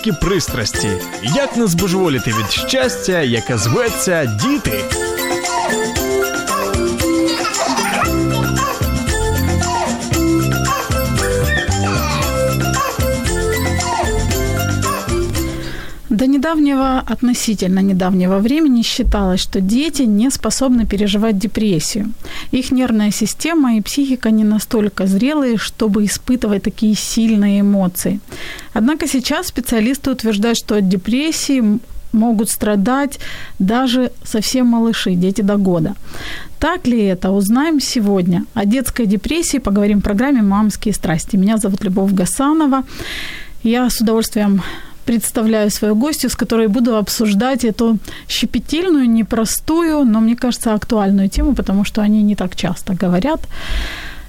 Мамські пристрасті. Як не збожеволіти від щастя, яке зветься діти. До недавнего, относительно недавнего времени считалось, что дети не способны переживать депрессию. Их нервная система и психика не настолько зрелые, чтобы испытывать такие сильные эмоции. Однако сейчас специалисты утверждают, что от депрессии могут страдать даже совсем малыши, дети до года. Так ли это, узнаем сегодня. О детской депрессии поговорим в программе «Мамские страсти». Меня зовут Любовь Гасанова. Я с удовольствием представляю свою гостью, с которой буду обсуждать эту щепетильную, непростую, но, мне кажется, актуальную тему, потому что они не так часто говорят.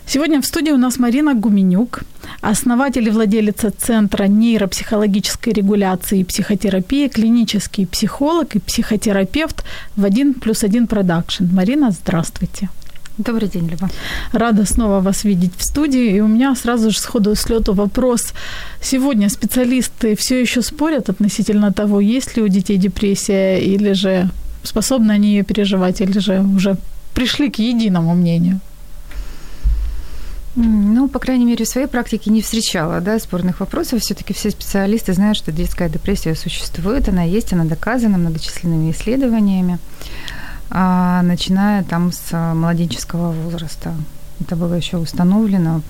Сегодня в студии у нас Марина Гуменюк, основатель и владелица Центра нейропсихологической регуляции и психотерапии, клинический психолог и психотерапевт в 1 плюс 1 продакшн. Марина, здравствуйте. Добрый день, Люба. Рада снова вас видеть в студии. И у меня сразу же сходу с лету вопрос. Сегодня специалисты все еще спорят относительно того, есть ли у детей депрессия, или же способны они ее переживать, или же уже пришли к единому мнению. Ну, по крайней мере, в своей практике не встречала да, спорных вопросов. Все-таки все специалисты знают, что детская депрессия существует, она есть, она доказана многочисленными исследованиями, начиная там с младенческого возраста. Это было еще установлено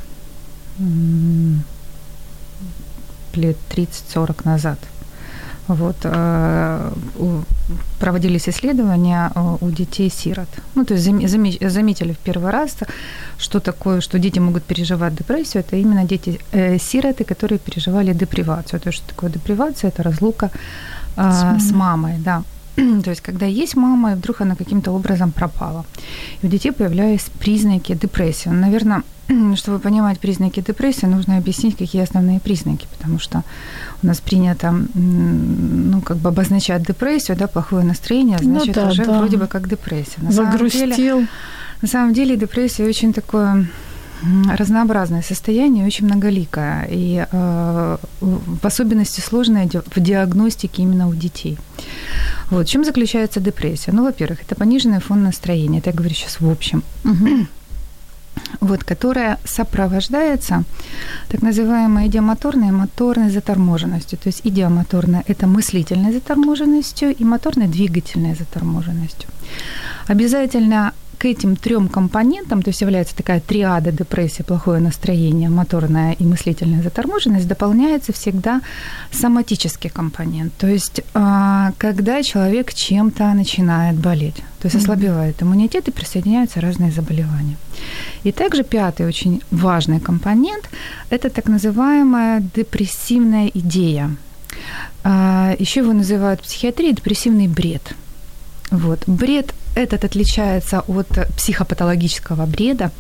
лет 30-40 назад. Вот, э, проводились исследования у детей-сирот. Ну, то есть заметили в первый раз, что такое, что дети могут переживать депрессию. Это именно дети-сироты, э, которые переживали депривацию. То есть, что такое депривация? Это разлука с мамой, с мамой да. То есть, когда есть мама, и вдруг она каким-то образом пропала. И у детей появлялись признаки депрессии. Наверное, чтобы понимать признаки депрессии, нужно объяснить, какие основные признаки, потому что у нас принято, ну, как бы обозначать депрессию, да, плохое настроение, ну значит, ну, да, уже да. вроде бы как депрессия. На Загрустил. Самом деле, на самом деле депрессия очень такое разнообразное состояние, очень многоликое, и э, в особенности сложное в диагностике именно у детей. Вот. В чем заключается депрессия? Ну, во-первых, это пониженный фон настроения, это я говорю сейчас в общем. вот, которая сопровождается так называемой идиомоторной и моторной заторможенностью. То есть идиомоторная – это мыслительной заторможенностью и моторной двигательной заторможенностью. Обязательно к этим трем компонентам, то есть является такая триада депрессии, плохое настроение, моторная и мыслительная заторможенность, дополняется всегда соматический компонент. То есть а, когда человек чем-то начинает болеть, то есть ослабевает иммунитет и присоединяются разные заболевания. И также пятый очень важный компонент – это так называемая депрессивная идея. А, Еще его называют в психиатрии депрессивный бред. Вот. Бред этот отличается от психопатологического бреда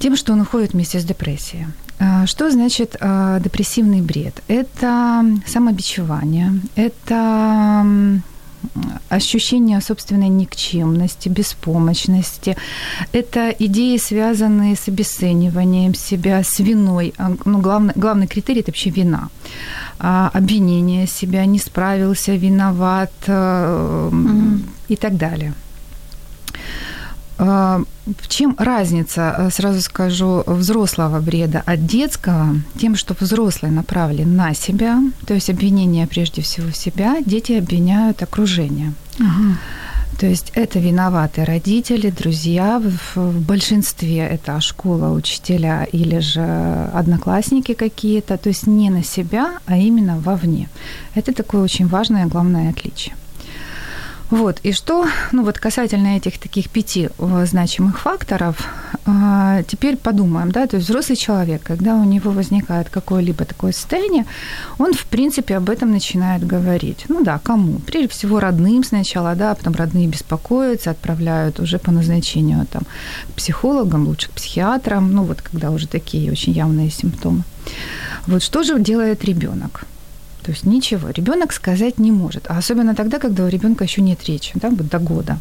тем, что он уходит вместе с депрессией. А, что значит а, депрессивный бред? Это самобичевание, это ощущение собственной никчемности, беспомощности. Это идеи, связанные с обесцениванием себя, с виной. А, ну, главный, главный критерий – это вообще вина. Обвинение себя, не справился, виноват mm-hmm. и так далее. А, в чем разница, э, сразу скажу, взрослого бреда от детского? Тем, что взрослый направлен на себя, то есть обвинение прежде всего себя, дети обвиняют окружение. Ага. То есть это виноваты родители, друзья, в большинстве это школа, учителя или же одноклассники какие-то, то есть не на себя, а именно вовне. Это такое очень важное главное отличие. Вот, и что, ну вот касательно этих таких пяти значимых факторов, а, теперь подумаем, да, то есть взрослый человек, когда у него возникает какое-либо такое состояние, он, в принципе, об этом начинает говорить. Ну да, кому? Прежде всего родным сначала, да, потом родные беспокоятся, отправляют уже по назначению там, к психологам, лучше к психиатрам, ну вот когда уже такие очень явные симптомы. Вот что же делает ребенок? То есть ничего. Ребенок сказать не может. А особенно тогда, когда у ребенка еще нет речи, да, до года.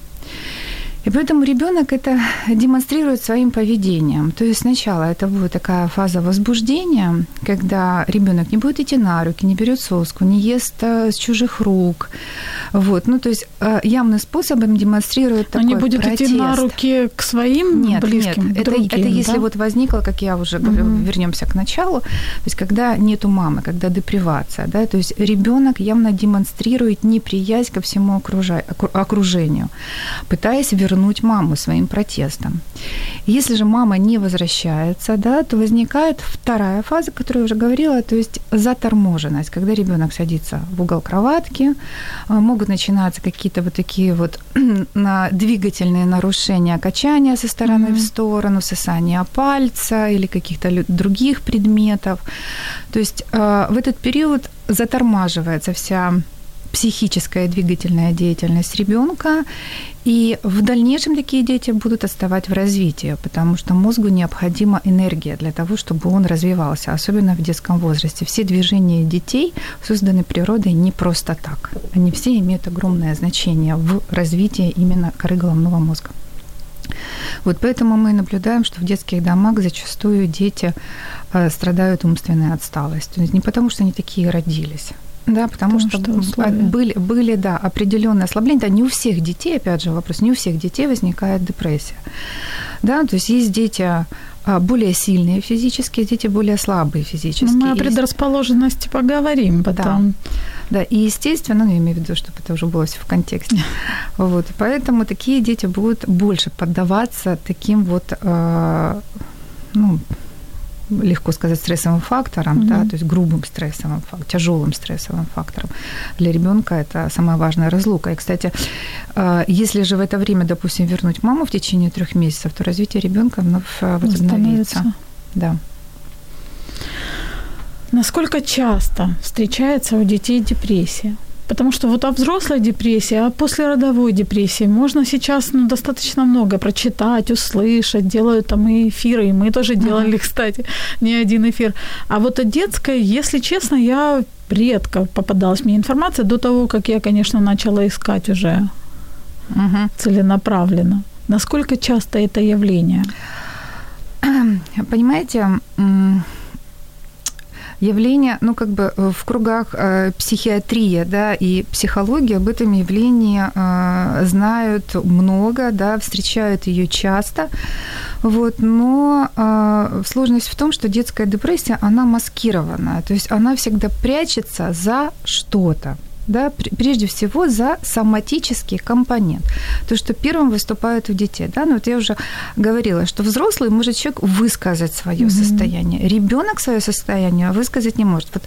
И поэтому ребенок это демонстрирует своим поведением. То есть сначала это будет такая фаза возбуждения, когда ребенок не будет идти на руки, не берет соску, не ест э, с чужих рук. Вот. Ну, то есть э, явным способом демонстрирует такой Он не будет протест. идти на руки к своим нет, близким, нет, к это, другим, это если да? вот возникло, как я уже говорю, Мгм. вернемся к началу, то есть когда нету мамы, когда депривация, да, то есть ребенок явно демонстрирует неприязнь ко всему окружению, пытаясь вернуть маму своим протестом. Если же мама не возвращается, да, то возникает вторая фаза, о которой я уже говорила, то есть заторможенность, когда ребенок садится в угол кроватки, а, могут начинаться какие-то вот такие вот двигательные нарушения, качания со стороны Мгм. в сторону, сосание пальца или каких-то других предметов. То есть э, в этот период затормаживается вся психическая двигательная деятельность ребенка, и в дальнейшем такие дети будут отставать в развитии, потому что мозгу необходима энергия для того, чтобы он развивался, особенно в детском возрасте. Все движения детей созданы природой не просто так. Они все имеют огромное значение в развитии именно коры головного мозга. Вот поэтому мы наблюдаем, что в детских домах зачастую дети э, страдают умственной отсталостью. Не потому, что они такие родились, да, потому, Потому что, что условия. были, были, да, определенные ослабления. Да, не у всех детей, опять же вопрос, не у всех детей возникает депрессия. Да, то есть есть дети а, более сильные физически, дети более слабые физически. Ну, мы о предрасположенности поговорим потом. да, и естественно, ну, я имею в виду, чтобы это уже было все в контексте. Вот, поэтому такие дети будут больше поддаваться таким вот, э, ну, легко сказать, стрессовым факторам, да, Мгм. то есть грубым стрессовым фактором, тяжелым стрессовым фактором. Для ребенка это самая важная разлука. И, кстати, э, если же в это время, допустим, вернуть маму в течение трех месяцев, то развитие ребенка вновь э, возобновится. Восстановится. Да. Насколько часто встречается у детей депрессия? Потому что вот о взрослой депрессии, а послеродовой депрессии можно сейчас ну, достаточно много прочитать, услышать, делают там и эфиры, и мы тоже делали, кстати, не один эфир. А вот о детской, если честно, я редко попадалась мне информация до того, как я, конечно, начала искать уже Мгм. целенаправленно. Насколько часто это явление? Понимаете, явление, ну, как бы э, в кругах э, психиатрия, да, и психология об этом явлении э, знают много, да, встречают ее часто, вот, но э, сложность в том, что детская депрессия, она маскированная, то есть она всегда прячется за что-то да, пр- прежде всего за соматический компонент. То, что первым выступает у детей. Да? Ну, вот я уже говорила, что взрослый может человек высказать свое Мгм. состояние. Ребенок свое состояние высказать не может. Вот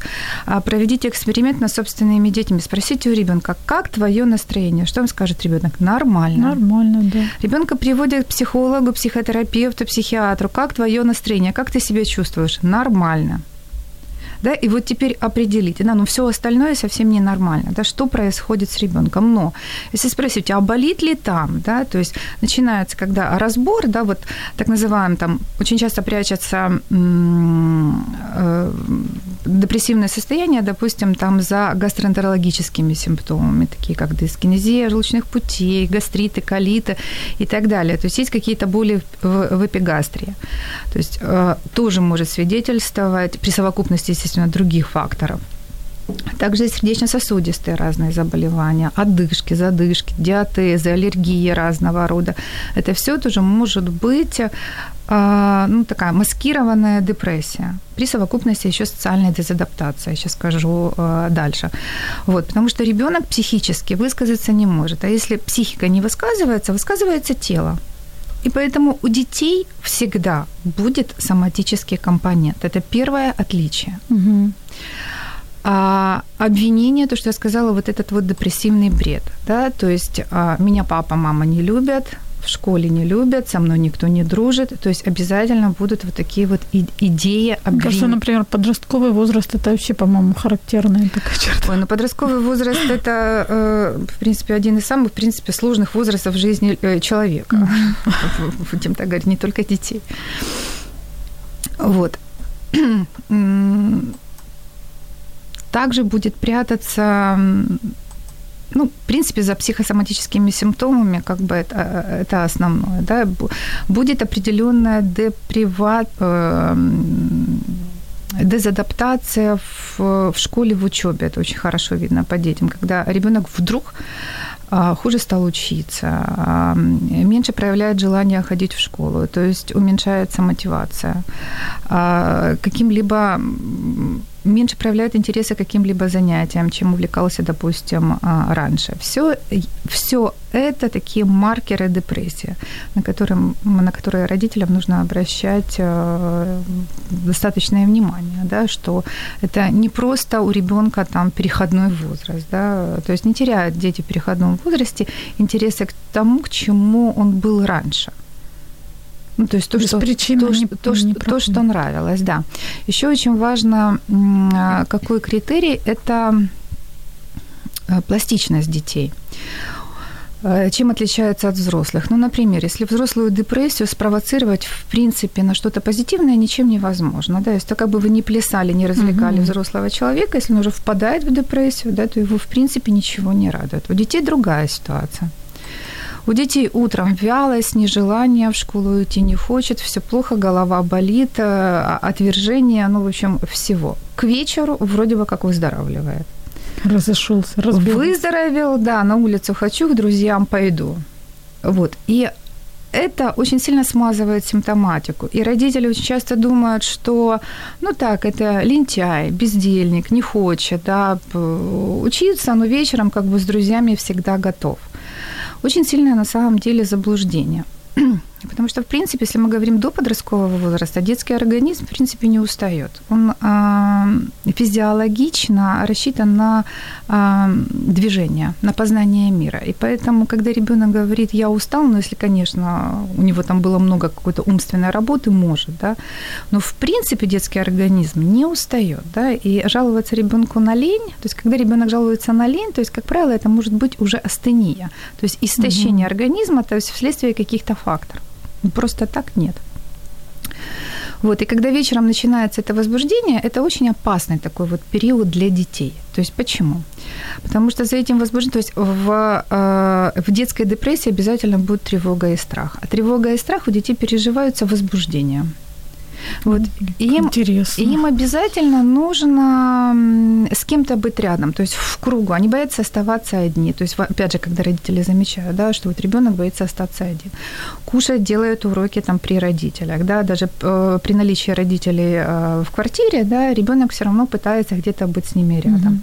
а, проведите эксперимент над собственными детьми. Спросите у ребенка, как твое настроение? Что он скажет ребенок? Нормально. Нормально, да. Ребенка приводят к психологу, психотерапевту, психиатру. Как твое настроение? Как ты себя чувствуешь? Нормально. Да, и вот теперь определите, да, ну все остальное совсем ненормально, да, что происходит с ребенком. Но если спросить, а болит ли там, да, то есть начинается, когда разбор, да, вот так называемый там, очень часто прячется м, э, депрессивное состояние, допустим, там за гастроэнтерологическими симптомами, такие как дискинезия желчных путей, гастриты, колиты и так далее. То есть есть какие-то боли в, в эпигастрии. То есть э, тоже может свидетельствовать при совокупности, естественно, других факторов. Также сердечно-сосудистые разные заболевания, одышки, задышки, диатезы, аллергии разного рода. Это все тоже может быть э, ну, такая маскированная депрессия при совокупности еще социальной дезадаптации, я сейчас скажу э, дальше. Вот, потому что ребенок психически высказаться не может. А если психика не высказывается, высказывается тело. И поэтому у детей всегда будет соматический компонент. Это первое отличие. Мгм. А обвинение, то, что я сказала, вот этот вот депрессивный бред, да, то есть а, меня папа, мама не любят, в школе не любят, со мной никто не дружит. То есть обязательно будут вот такие вот идеи Мне кажется, например, подростковый возраст – это вообще, по-моему, характерная такая черта. Ой, ну подростковый возраст – это, э, в принципе, один из самых, в принципе, сложных возрастов в жизни э, человека. Будем так говорить, не только детей. Вот. Также будет прятаться ну, в принципе, за психосоматическими симптомами, как бы это, это основное, да, будет определенная деприват, э, дезадаптация в, в школе, в учебе. Это очень хорошо видно по детям, когда ребенок вдруг а, хуже стал учиться, а, меньше проявляет желание ходить в школу, то есть уменьшается мотивация, а, каким-либо меньше проявляет интереса к каким-либо занятиям, чем увлекался, допустим, раньше. Все, все это такие маркеры депрессии, на которые, на которые родителям нужно обращать достаточное внимание, да, что это не просто у ребенка там переходной возраст, да, то есть не теряют дети в переходном возрасте интереса к тому, к чему он был раньше. Ну, то есть то, что, причины то, не, то, не то, что нравилось, да. Еще очень важно, какой критерий – это э, пластичность детей. Э, чем отличается от взрослых? Ну, например, если взрослую депрессию спровоцировать, в принципе, на что-то позитивное ничем невозможно. Да? Если как бы вы не плясали, не развлекали угу. взрослого человека, если он уже впадает в депрессию, да, то его, в принципе, ничего не радует. У детей другая ситуация. У детей утром вялость, нежелание в школу идти не хочет, все плохо, голова болит, э, отвержение, ну, в общем, всего. К вечеру вроде бы как выздоравливает. Разошелся, разбил. Выздоровел, да, на улицу хочу, к друзьям пойду. Вот. И это очень сильно смазывает симптоматику. И родители очень часто думают, что, ну так, это лентяй, бездельник, не хочет, да, учиться, но вечером как бы с друзьями всегда готов. Очень сильное на самом деле заблуждение – Потому что, в принципе, если мы говорим до подросткового возраста, детский организм, в принципе, не устает. Он э, физиологично рассчитан на э, движение, на познание мира. И поэтому, когда ребенок говорит, я устал, ну, если, конечно, у него там было много какой-то умственной работы, может, да, но, в принципе, детский организм не устает, да, и жаловаться ребенку на лень, то есть, когда ребенок жалуется на лень, то есть, как правило, это может быть уже астения, то есть истощение угу. организма, то есть вследствие каких-то факторов. Просто так нет. Вот, и когда вечером начинается это возбуждение, это очень опасный такой вот период для детей. То есть почему? Потому что за этим возбуждением, то есть в, э, в детской депрессии обязательно будет тревога и страх. А тревога и страх у детей переживаются возбуждением. Вот. им, Интересно. им обязательно нужно с кем-то быть рядом, то есть в кругу. Они боятся оставаться одни. То есть, опять же, когда родители замечают, да, что вот ребенок боится остаться один. Кушать делают уроки там при родителях, да, даже э, при наличии родителей э, в квартире, да, ребенок все равно пытается где-то быть с ними рядом. Угу.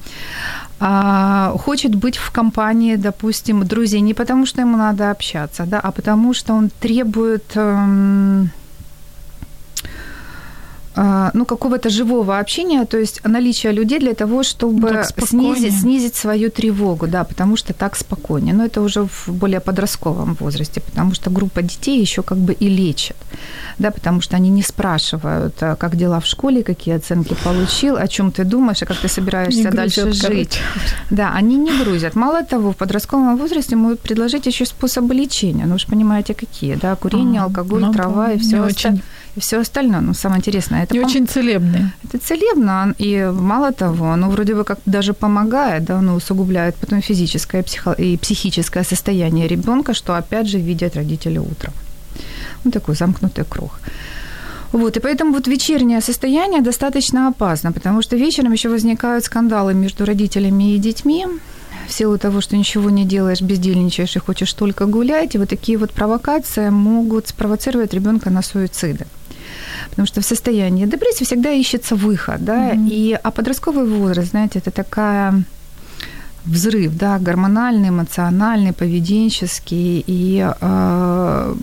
А, хочет быть в компании, допустим, друзей не потому, что ему надо общаться, да, а потому что он требует эм, ну, какого-то живого общения, то есть наличие людей для того, чтобы снизить, снизить свою тревогу, да, потому что так спокойнее. Но это уже в более подростковом возрасте, потому что группа детей еще как бы и лечит, да, потому что они не спрашивают, а как дела в школе, какие оценки получил, о чем ты думаешь, а как ты собираешься не дальше грузят, жить. Да, они не грузят. Мало того, в подростковом возрасте могут предложить еще способы лечения, ну, вы же понимаете, какие, да, курение, а, алкоголь, ну, трава и все остальное и все остальное. Ну, самое интересное. Это и пом... очень целебное. Это целебно, и мало того, оно вроде бы как даже помогает, да, оно усугубляет потом физическое психо... и психическое состояние ребенка, что опять же видят родители утром. Ну, такой замкнутый круг. Вот, и поэтому вот вечернее состояние достаточно опасно, потому что вечером еще возникают скандалы между родителями и детьми, в силу того, что ничего не делаешь, бездельничаешь и хочешь только гулять, и вот такие вот провокации могут спровоцировать ребенка на суициды. Потому что в состоянии депрессии всегда ищется выход, да, mm-hmm. и, а подростковый возраст, знаете, это такая взрыв, да, гормональный, эмоциональный, поведенческий, и э,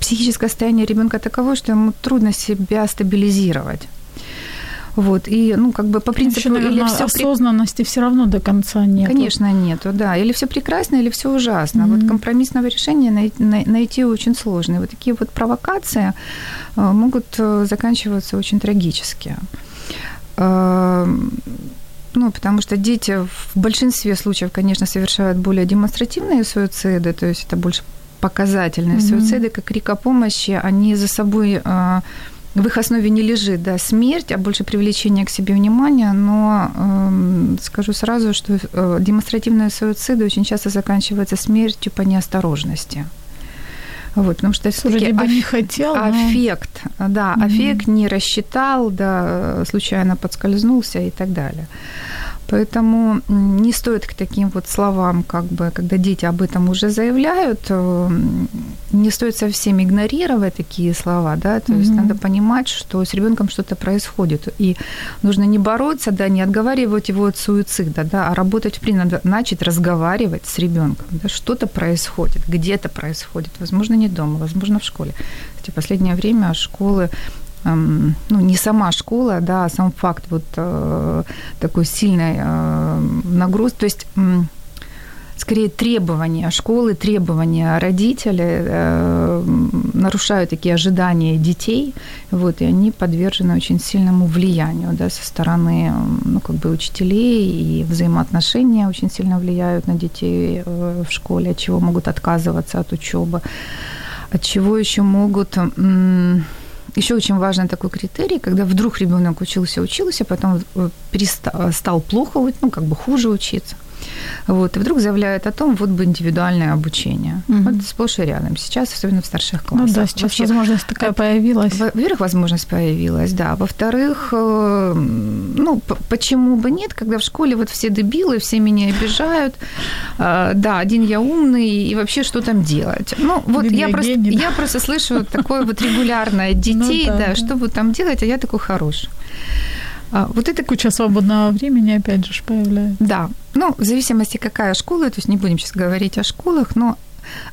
психическое состояние ребенка таково, что ему трудно себя стабилизировать. Вот, и, ну, как бы по принципу... Еще, наверное, или все осознанности все равно до конца нет. Конечно, нету, да. Или все прекрасно, или все ужасно. Mm-hmm. Вот компромиссного решения найти, найти очень сложно. И вот такие вот провокации э, могут э, заканчиваться очень трагически. Э, ну, потому что дети в большинстве случаев, конечно, совершают более демонстративные суициды, то есть это больше показательные mm-hmm. суициды, как крик о помощи, они за собой в их основе не лежит да, смерть, а больше привлечение к себе внимания, но э, скажу сразу, что э, демонстративные суициды очень часто заканчиваются смертью по неосторожности. Вот, потому что все таки аф... не хотел, аффект, но... да, mm-hmm. аффект не рассчитал, да, случайно подскользнулся и так далее. Поэтому не стоит к таким вот словам, как бы, когда дети об этом уже заявляют, э, не стоит совсем игнорировать такие слова, да, то mm-hmm. есть надо понимать, что с ребенком что-то происходит, и нужно не бороться, да, не отговаривать его от суицида, да, а работать, принципе, надо начать разговаривать с ребенком, да, что-то происходит, где-то происходит, возможно, не дома, возможно, в школе. Кстати, в последнее время школы ну, не сама школа, да, а сам факт вот э, такой сильной э, нагрузки, то есть скорее требования школы, требования родителей э, нарушают такие ожидания детей, вот, и они подвержены очень сильному влиянию, да, со стороны, ну, как бы учителей, и взаимоотношения очень сильно влияют на детей э, в школе, от чего могут отказываться от учебы, от чего еще могут... М- еще очень важный такой критерий, когда вдруг ребенок учился, учился, потом э, перестал, стал плохо, ну, как бы хуже учиться. Вот, и вдруг заявляет о том, вот бы индивидуальное обучение. Угу. Вот сплошь и рядом. Сейчас, особенно в старших классах. Ну да, сейчас Вообще, возможность такая появилась. Во-первых, возможность появилась, да. Во-вторых, э, ну, почему бы нет, когда в школе вот все дебилы, все меня обижают. Э, да, один я умный, и вообще что там делать? Ну, вот я просто, я просто слышу такое вот регулярное от ну детей, да, что вы там делать, а я такой хороший. А вот это куча свободного времени, опять же, появляется. Да. Ну, в зависимости, какая школа, то есть не будем сейчас говорить о школах, но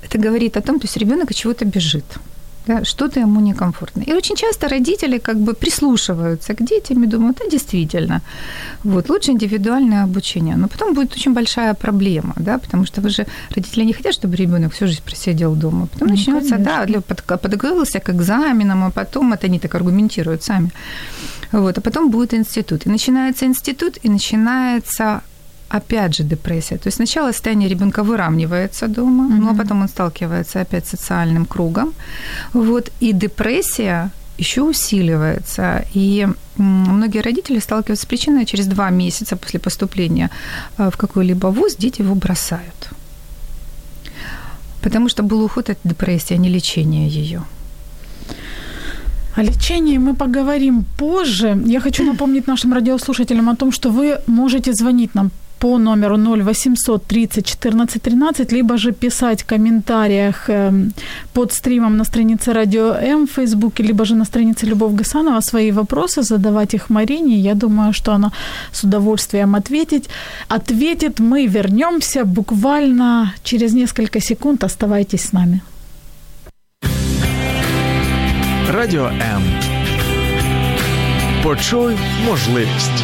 это говорит о том, то есть ребенок от чего-то бежит. Да, что-то ему некомфортно. И очень часто родители как бы прислушиваются к детям и думают, да, действительно, вот, лучше индивидуальное обучение. Но потом будет очень большая проблема, да, потому что вы же, родители не хотят, чтобы ребенок всю жизнь просидел дома. Потом ну, начнется, конечно. да, под, подготовился к экзаменам, а потом это они так аргументируют сами. Вот, а потом будет институт. И начинается институт, и начинается опять же депрессия. То есть сначала состояние ребенка выравнивается дома, mm-hmm. ну а потом он сталкивается опять с социальным кругом. Вот, и депрессия еще усиливается. И многие родители сталкиваются с причиной через два месяца после поступления э, в какой-либо вуз дети его бросают. Потому что был уход от депрессии, а не лечение ее. О лечении мы поговорим позже. Я хочу напомнить нашим радиослушателям о том, что вы можете звонить нам по номеру 0800 30 14 13, либо же писать в комментариях эм, под стримом на странице Радио М в Фейсбуке, либо же на странице Любовь Гасанова свои вопросы, задавать их Марине. Я думаю, что она с удовольствием ответит. Ответит. Мы вернемся буквально через несколько секунд. Оставайтесь с нами. Радіо М. Почуй можливість.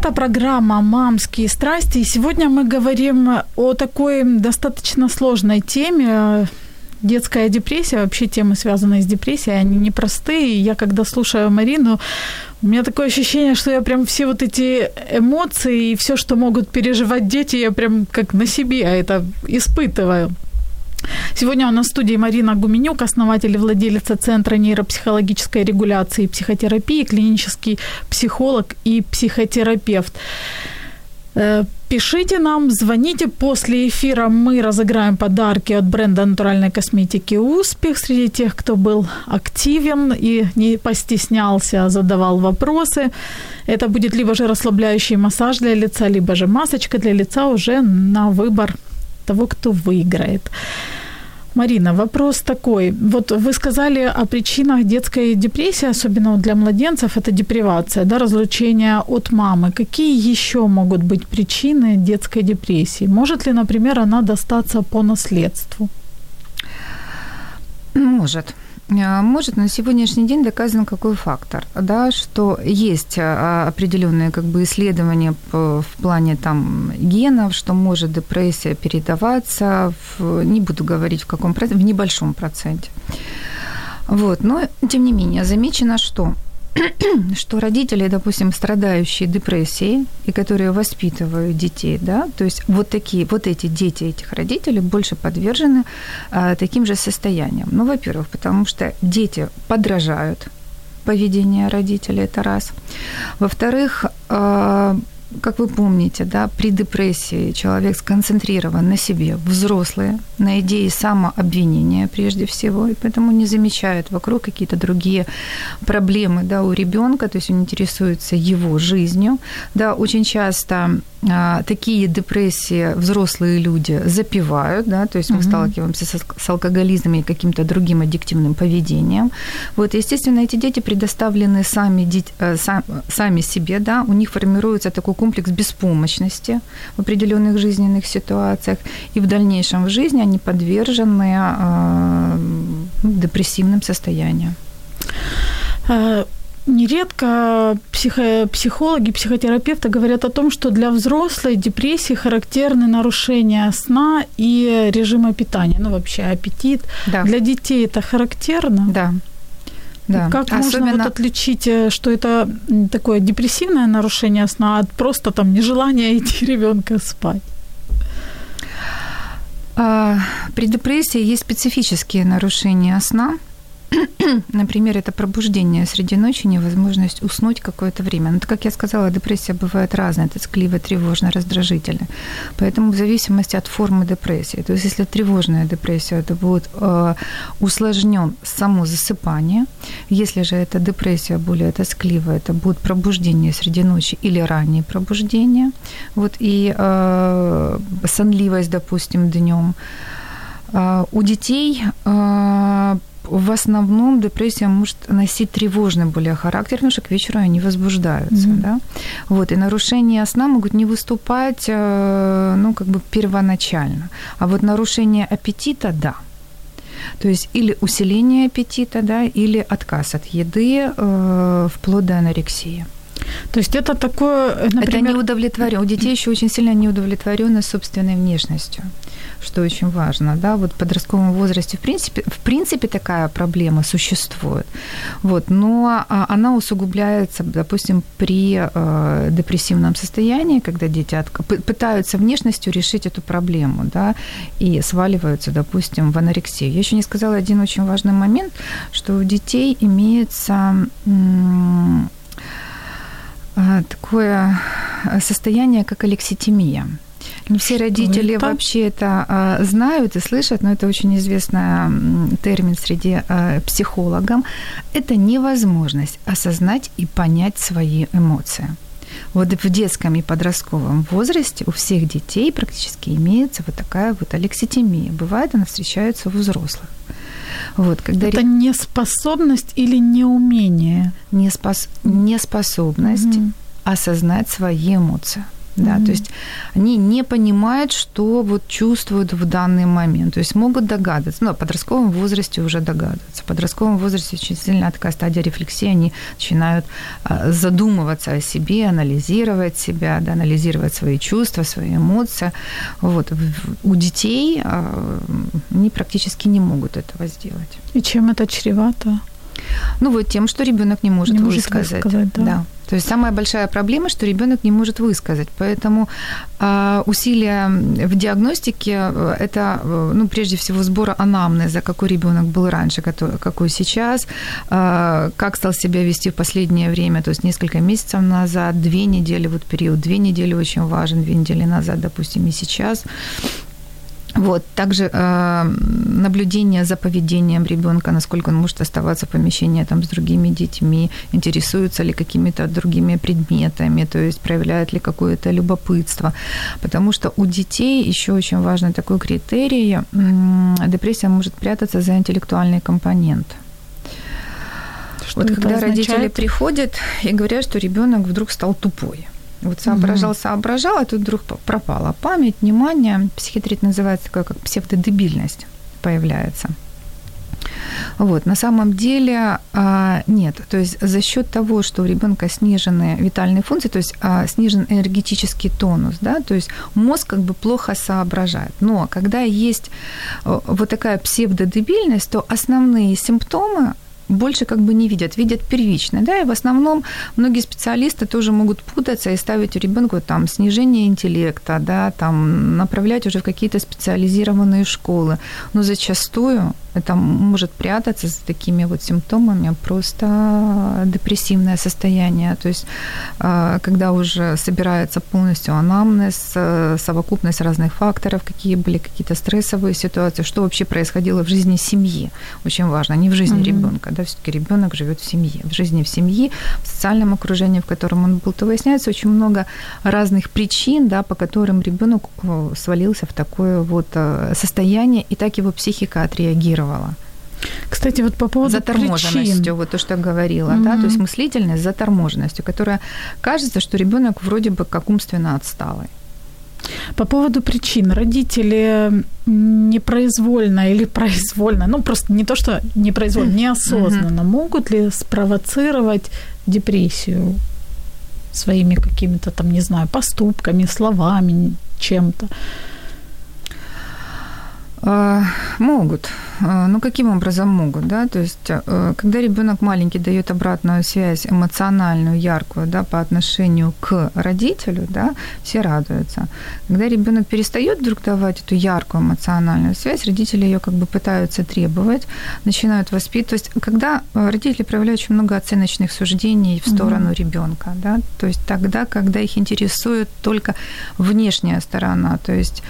Это программа «Мамские страсти». И сегодня мы говорим о такой достаточно сложной теме. Детская депрессия, вообще темы, связанные с депрессией, они непростые. Я когда слушаю Марину, у меня такое ощущение, что я прям все вот эти эмоции и все, что могут переживать дети, я прям как на себе это испытываю. Сегодня у нас в студии Марина Гуменюк, основатель и владелица Центра нейропсихологической регуляции и психотерапии, клинический психолог и психотерапевт. Э, пишите нам, звоните. После эфира мы разыграем подарки от бренда натуральной косметики «Успех» среди тех, кто был активен и не постеснялся, задавал вопросы. Это будет либо же расслабляющий массаж для лица, либо же масочка для лица уже на выбор того, кто выиграет. Марина, вопрос такой. Вот вы сказали о причинах детской депрессии, особенно для младенцев, это депривация, да, разлучение от мамы. Какие еще могут быть причины детской депрессии? Может ли, например, она достаться по наследству? Может. Э, может, на сегодняшний день доказан какой фактор, да, что есть э, определенные как бы, исследования в плане там, генов, что может депрессия передаваться, в, не буду говорить в каком проценте, в небольшом проценте. Вот, но тем не менее замечено, что что родители, допустим, страдающие депрессией и которые воспитывают детей, да, то есть вот такие, вот эти дети этих родителей больше подвержены а, таким же состояниям. Ну, во-первых, потому что дети подражают поведению родителей, это раз. Во-вторых, а, как вы помните, да, при депрессии человек сконцентрирован на себе, взрослые, на идее самообвинения прежде всего, и поэтому не замечает вокруг какие-то другие проблемы да, у ребенка, то есть он интересуется его жизнью. Да, очень часто а, такие депрессии взрослые люди запивают, да, то есть мы угу. сталкиваемся с, с алкоголизмом и каким-то другим аддиктивным поведением. Вот, естественно, эти дети предоставлены сами, э, сам, сами себе, да, у них формируется такой комплекс беспомощности в определенных жизненных ситуациях, и в дальнейшем в жизни они подвержены э, депрессивным состояниям. А, Нередко психо- психологи, психотерапевты говорят о том, что для взрослой депрессии характерны нарушения сна и режима питания, ну вообще аппетит. Да. Для детей это характерно? Да. Да. Как Особенно... можно вот отличить, э, что это такое депрессивное нарушение сна от просто там нежелания идти ребенка спать? А, при депрессии есть специфические нарушения сна, Например, это пробуждение среди ночи, невозможность уснуть какое-то время. Но, как я сказала, депрессия бывает разная, тоскливая, тревожная, раздражительная. Поэтому в зависимости от формы депрессии. То есть, если тревожная депрессия, это будет э, усложнен само засыпание. Если же это депрессия более тоскливая, это будет пробуждение среди ночи или раннее пробуждение. Вот, и э, сонливость, допустим, днем. Э, у детей э, в основном депрессия может носить тревожный более характер, потому что к вечеру они возбуждаются. Mm-hmm. Да? Вот, и нарушения сна могут не выступать э, ну, как бы первоначально. А вот нарушение аппетита – да. То есть или усиление аппетита, да, или отказ от еды э, вплоть до анорексии. То есть это такое, например... Это неудовлетворение. У детей еще очень сильно неудовлетворенность собственной внешностью что очень важно, да, вот в подростковом возрасте, в принципе, в принципе такая проблема существует, вот, но а, она усугубляется, допустим, при э, депрессивном состоянии, когда дети от, пытаются внешностью решить эту проблему, да, и сваливаются, допустим, в анорексию. Я еще не сказала один очень важный момент, что у детей имеется а, такое состояние, как алекситимия. Не все родители это? вообще это а, знают и слышат, но это очень известный термин среди а, психологов. Это невозможность осознать и понять свои эмоции. Вот в детском и подростковом возрасте у всех детей практически имеется вот такая вот алекситимия. Бывает, она встречается у взрослых. Вот, когда это неспособность или неумение? Неспос... Неспособность угу. осознать свои эмоции да, mm-hmm. то есть они не понимают, что вот чувствуют в данный момент, то есть могут догадываться, ну, в подростковом возрасте уже догадываются, в подростковом возрасте очень сильная такая стадия рефлексии, они начинают а, задумываться о себе, анализировать себя, да, анализировать свои чувства, свои эмоции, вот, у детей а, они практически не могут этого сделать. И чем это чревато? Ну вот тем, что ребенок не может, не может высказать. высказать да. да. То есть самая большая проблема, что ребенок не может высказать. Поэтому э, усилия в диагностике э, это, э, ну, прежде всего, сбора анамнеза, какой ребенок был раньше, какой, какой сейчас, э, как стал себя вести в последнее время, то есть несколько месяцев назад, две недели, вот период две недели очень важен, две недели назад, допустим, и сейчас. Вот. Также э, наблюдение за поведением ребенка, насколько он может оставаться в помещении там, с другими детьми, интересуется ли какими-то другими предметами, то есть проявляет ли какое-то любопытство. Потому что у детей еще очень важный такой критерий, депрессия может прятаться за интеллектуальный компонент. Что вот когда означает? родители приходят и говорят, что ребенок вдруг стал тупой. Вот соображал, соображал, а тут вдруг пропала память, внимание. Психиатрит называется такое, как псевдодебильность появляется. Вот, на самом деле а, нет. То есть за счет того, что у ребенка снижены витальные функции, то есть а, снижен энергетический тонус, да, то есть мозг как бы плохо соображает. Но когда есть э, вот такая псевдодебильность, то основные симптомы больше как бы не видят, видят первично, да, и в основном многие специалисты тоже могут путаться и ставить ребенку там снижение интеллекта, да, там направлять уже в какие-то специализированные школы, но зачастую это может прятаться за такими вот симптомами, просто депрессивное состояние. То есть, а, когда уже собирается полностью анамнез, э, совокупность разных факторов, какие были какие-то стрессовые ситуации, что вообще происходило в жизни семьи, очень важно, не в жизни mm-hmm. ребенка, да, все-таки ребенок живет в семье, в жизни в семье, в социальном окружении, в котором он был, то выясняется очень много разных причин, да, по которым ребенок э, свалился в такое вот э, состояние, и так его психика отреагировала отреагировала. Кстати, вот по поводу заторможенностью, причин. вот то, что я говорила, mm-hmm. да, то есть мыслительность с заторможенностью, которая кажется, что ребенок вроде бы как умственно отсталый. По поводу причин. Родители непроизвольно или произвольно, ну просто не то, что непроизвольно, неосознанно mm-hmm. могут ли спровоцировать депрессию своими какими-то там, не знаю, поступками, словами, чем-то? А, могут. А, ну, каким образом могут, да? То есть, э, когда ребенок маленький дает обратную связь эмоциональную, яркую, да, по отношению к родителю, да, все радуются. Когда ребенок перестает вдруг давать эту яркую эмоциональную связь, родители ее как бы пытаются требовать, начинают воспитывать. То есть, когда родители проявляют очень много оценочных суждений в сторону mm-hmm. ребенка, да, то есть тогда, когда их интересует только внешняя сторона, то есть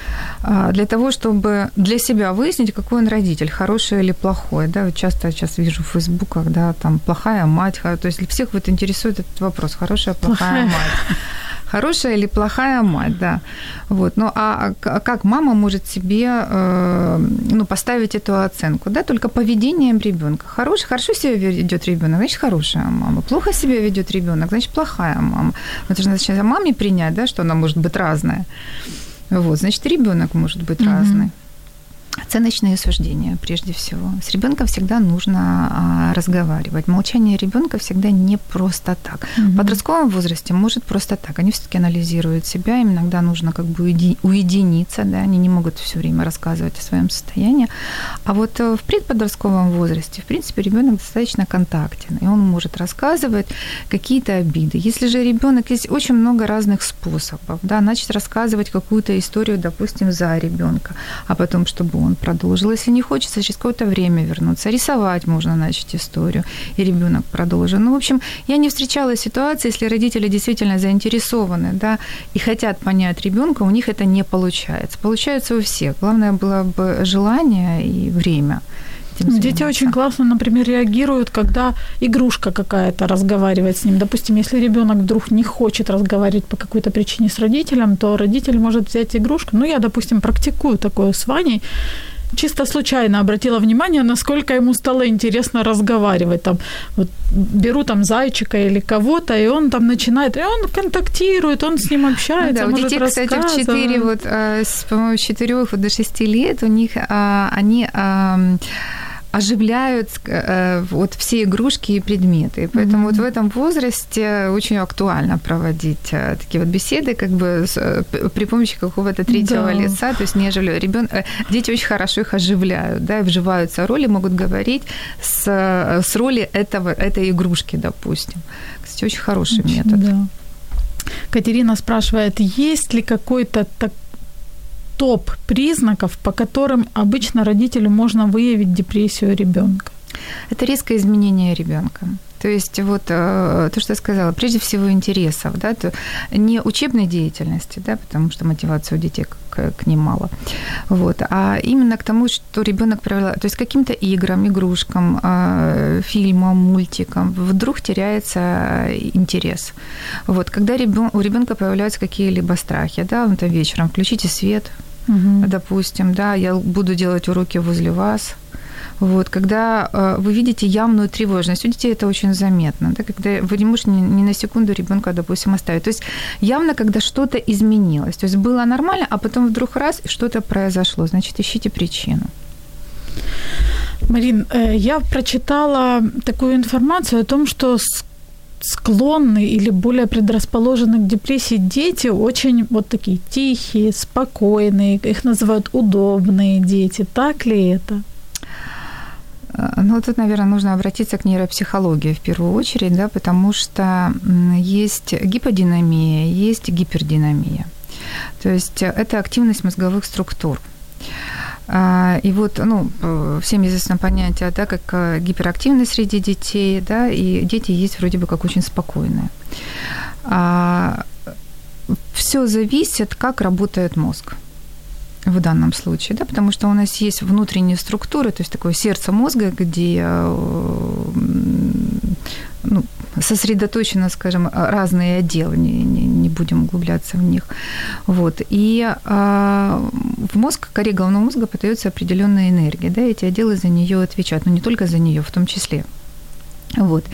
а, для того, чтобы для себя выяснить, какой он родитель, хороший или плохой, да, вот часто сейчас вижу в фейсбуках, да, там плохая мать, то есть всех вот интересует этот вопрос, хорошая, плохая, плохая. мать хорошая или плохая мать, да. Вот. Ну, а, а как мама может себе э, ну, поставить эту оценку? Да, только поведением ребенка. Хорош, хорошо себя ведет ребенок, значит, хорошая мама. Плохо себя ведет ребенок, значит, плохая мама. Это же значит, маме принять, да, что она может быть разная. Вот, значит, ребенок может быть mm-hmm. разный. Оценочные суждения, прежде всего. С ребенком всегда нужно а, разговаривать. Молчание ребенка всегда не просто так. Угу. В подростковом возрасте может просто так. Они все-таки анализируют себя, им иногда нужно как бы уединиться, да, они не могут все время рассказывать о своем состоянии. А вот э, в предподростковом возрасте, в принципе, ребенок достаточно контактен, и он может рассказывать какие-то обиды. Если же ребенок есть очень много разных способов, да, начать рассказывать какую-то историю, допустим, за ребенка, а потом, чтобы он продолжил. Если не хочется, через какое-то время вернуться. Рисовать можно начать историю, и ребенок продолжил. Ну, в общем, я не встречала ситуации, если родители действительно заинтересованы, да, и хотят понять ребенка, у них это не получается. Получается у всех. Главное было бы желание и время. Дети очень классно, например, реагируют, когда игрушка какая-то разговаривает с ним. Допустим, если ребенок вдруг не хочет разговаривать по какой-то причине с родителем, то родитель может взять игрушку. Ну, я, допустим, практикую такое с Ваней чисто случайно обратила внимание, насколько ему стало интересно разговаривать. Там, вот, беру там зайчика или кого-то, и он там начинает, и он контактирует, он с ним общается, да, у детей, кстати, в 4, вот, э, с, по-моему, с 4 до 6 лет у них а, они оживляют э, вот все игрушки и предметы. Поэтому mm-hmm. вот в этом возрасте очень актуально проводить э, такие вот беседы, как бы с, э, при помощи какого-то третьего да. лица, то есть не оживляют. Ребен... Дети очень хорошо их оживляют, да, вживаются в роли, могут говорить с, с роли этого, этой игрушки, допустим. Кстати, очень хороший очень, метод. Да. Катерина спрашивает, есть ли какой-то так топ признаков, по которым обычно родителю можно выявить депрессию ребенка? Это резкое изменение ребенка. То есть вот э, то, что я сказала, прежде всего интересов, да, то не учебной деятельности, да, потому что мотивация у детей к, к ним мало, вот, а именно к тому, что ребенок проявлял, то есть каким-то играм, игрушкам, э, фильмам, мультикам вдруг теряется интерес. Вот, когда ребен, у ребенка появляются какие-либо страхи, да, он там вечером включите свет, угу. допустим, да, я буду делать уроки возле вас, вот, когда э, вы видите явную тревожность, у детей это очень заметно, да, когда вы не можете ни, ни на секунду ребенка, допустим, оставить. То есть явно, когда что-то изменилось. То есть было нормально, а потом вдруг раз, и что-то произошло. Значит, ищите причину. Марин, э, я прочитала такую информацию о том, что склонны или более предрасположены к депрессии дети очень вот такие тихие, спокойные, их называют удобные дети. Так ли это? Э, ну, тут, наверное, нужно обратиться к нейропсихологии в первую очередь, да, потому что есть гиподинамия, есть гипердинамия. То есть это активность мозговых структур. А, и вот, ну, э, всем известно понятие, да, как э, гиперактивность среди детей, да, и дети есть вроде бы как очень спокойные. А, Все зависит, как работает мозг в данном случае, да, потому что у нас есть внутренние структуры, то есть такое сердце мозга, где э, ну, сосредоточено, скажем, разные отделы, не, не, не будем углубляться в них. Вот. И а, в мозг, коре головного мозга подается определенная энергия, да, эти отделы за нее отвечают, но не только за нее, в том числе. Вот.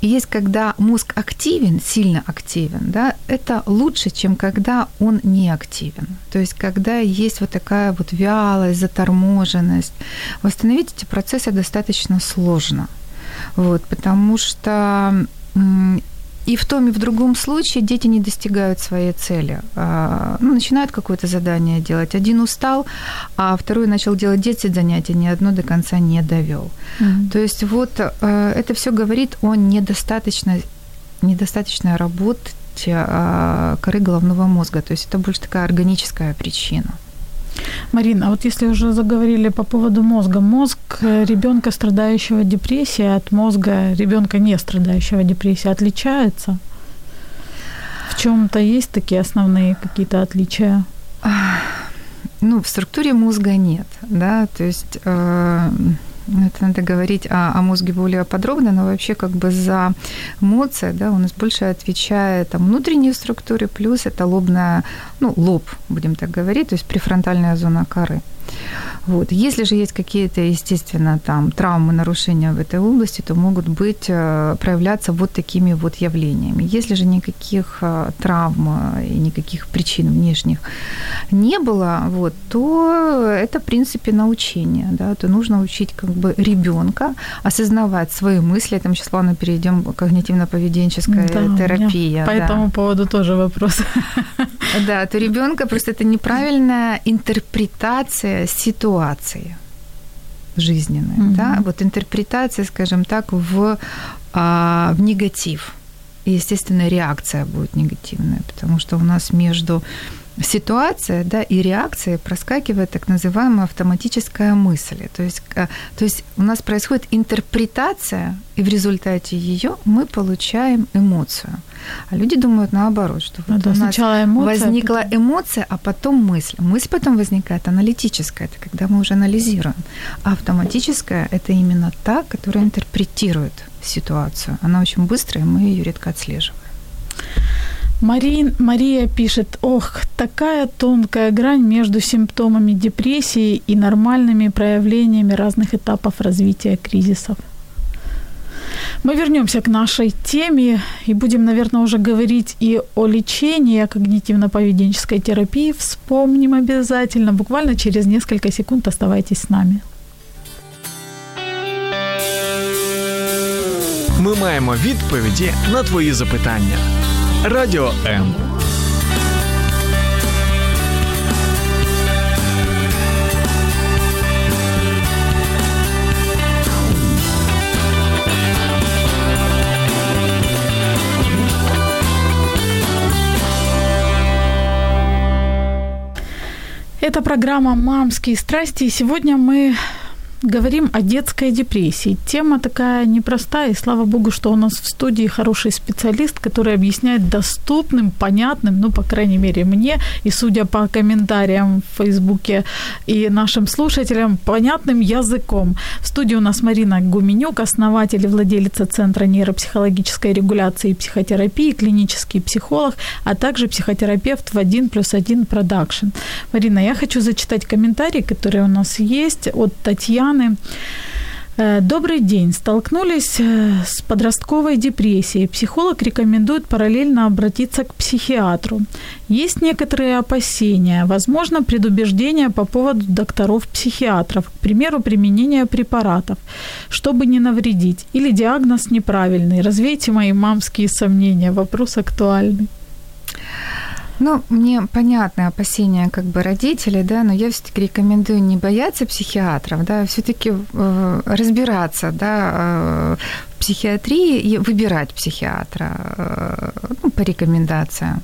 И есть, когда мозг активен, сильно активен, да, это лучше, чем когда он не активен. То есть, когда есть вот такая вот вялость, заторможенность. Восстановить эти процессы достаточно сложно. Вот, потому что и в том и в другом случае дети не достигают своей цели. А, ну, начинают какое-то задание делать. Один устал, а второй начал делать 10 занятий, ни одно до конца не довел. Mm-hmm. То есть вот э, это все говорит о недостаточной, недостаточной работе а, коры головного мозга. То есть это больше такая органическая причина. Марина, а вот если уже заговорили по поводу мозга, мозг э, ребенка, страдающего депрессией, от мозга ребенка, не страдающего депрессией, отличается? В чем-то есть такие основные какие-то отличия? Ну, в структуре мозга нет, да, то есть э, это надо говорить о, о мозге более подробно, но вообще как бы за эмоции, да, у нас больше отвечает там, внутренние структуры, плюс это лобная, ну, лоб, будем так говорить, то есть префронтальная зона коры. Вот. Если же есть какие-то, естественно, там травмы, нарушения в этой области, то могут быть, э, проявляться вот такими вот явлениями. Если же никаких э, травм э, и никаких причин внешних не было, вот, то это, в принципе, научение. Да? То нужно учить как бы ребенка осознавать свои мысли. Там ладно, перейдем к когнитивно-поведенческой да, терапии. По да. этому поводу тоже вопрос. Да, то ребенка просто это неправильная интерпретация ситуации жизненной, mm-hmm. да, вот интерпретация, скажем так, в, а, в негатив. И, естественно, реакция будет негативная, потому что у нас между ситуация да, и реакция проскакивает так называемая автоматическая мысль. То есть, а, то есть у нас происходит интерпретация, и в результате ее мы получаем эмоцию. А люди думают наоборот, что вот да, у нас эмоция, возникла потом... эмоция, а потом мысль. Мысль потом возникает аналитическая, это когда мы уже анализируем. А автоматическая – это именно та, которая интерпретирует ситуацию. Она очень быстрая, и мы ее редко отслеживаем. Марин, Мария пишет, ох, такая тонкая грань между симптомами депрессии и нормальными проявлениями разных этапов развития кризисов. Мы вернемся к нашей теме и будем, наверное, уже говорить и о лечении, о когнитивно-поведенческой терапии. Вспомним обязательно, буквально через несколько секунд оставайтесь с нами. Ми маємо відповіді на твої запитання. Радіо М. Это программа «Мамские страсти», и сегодня мы Говорим о детской депрессии. Тема такая непростая, и слава богу, что у нас в студии хороший специалист, который объясняет доступным, понятным, ну, по крайней мере, мне, и судя по комментариям в Фейсбуке и нашим слушателям, понятным языком. В студии у нас Марина Гуменюк, основатель и владелица Центра нейропсихологической регуляции и психотерапии, клинический психолог, а также психотерапевт в 1 плюс 1 продакшн. Марина, я хочу зачитать комментарии, которые у нас есть от Татьяны Татьяны. Э, добрый день. Столкнулись э, с подростковой депрессией. Психолог рекомендует параллельно обратиться к психиатру. Есть некоторые опасения, возможно, предубеждения по поводу докторов-психиатров, к примеру, применения препаратов, чтобы не навредить, или диагноз неправильный. Развейте мои мамские сомнения. Вопрос актуальный. Ну, мне понятны опасения как бы родителей, да, но я все-таки рекомендую не бояться психиатров, да, все-таки э, разбираться, да, э, психиатрии и выбирать психиатра э, ну, по рекомендациям.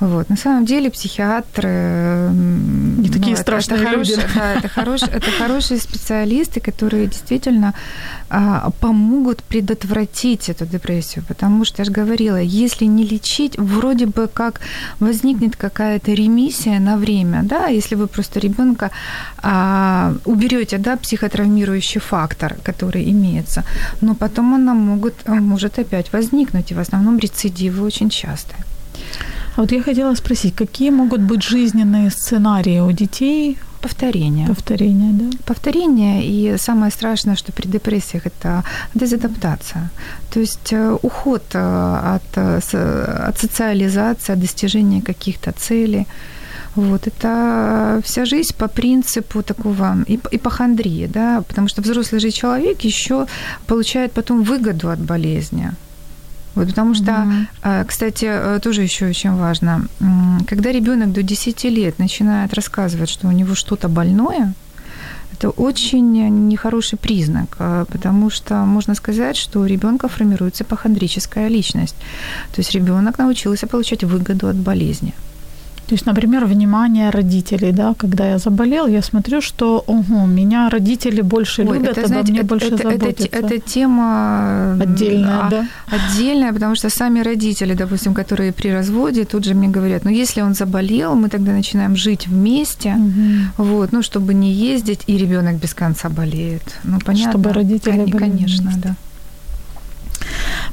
Вот. На самом деле психиатры... Не ну, такие это, страшные это люди. Хорошие, да, это, хорош, это хорошие специалисты, которые действительно а, помогут предотвратить эту депрессию. Потому что, я же говорила, если не лечить, вроде бы как возникнет какая-то ремиссия на время, да, если вы просто ребенка а, уберете, да, психотравмирующий фактор, который имеется, но потом она могут, может опять возникнуть, и в основном рецидивы очень частые. А вот я хотела спросить, какие могут быть жизненные сценарии у детей? Повторение. Повторение, да. Повторение. И самое страшное, что при депрессиях, это дезадаптация. То есть э, уход э, от, э, от социализации, от достижения каких-то целей. Вот, это вся жизнь по принципу такого ипохондрии, да, потому что взрослый же человек еще получает потом выгоду от болезни. Вот, потому что, mm-hmm. кстати, э, тоже еще очень важно, когда ребенок до 10 лет начинает рассказывать, что у него что-то больное, это очень нехороший признак, э, потому что можно сказать, что у ребенка формируется похондрическая личность. То есть ребенок научился получать выгоду от болезни. То есть, например, внимание родителей, да, когда я заболел, я смотрю, что, ого, меня родители больше Ой, любят, это, знаете, мне это, больше это, заботятся. Это, это тема отдельная, а, да? Отдельная, потому что сами родители, допустим, которые при разводе, тут же мне говорят, ну, если он заболел, мы тогда начинаем жить вместе, угу. вот, ну, чтобы не ездить, и ребенок без конца болеет. Ну, понятно. Чтобы родители были Конечно, вместе. да.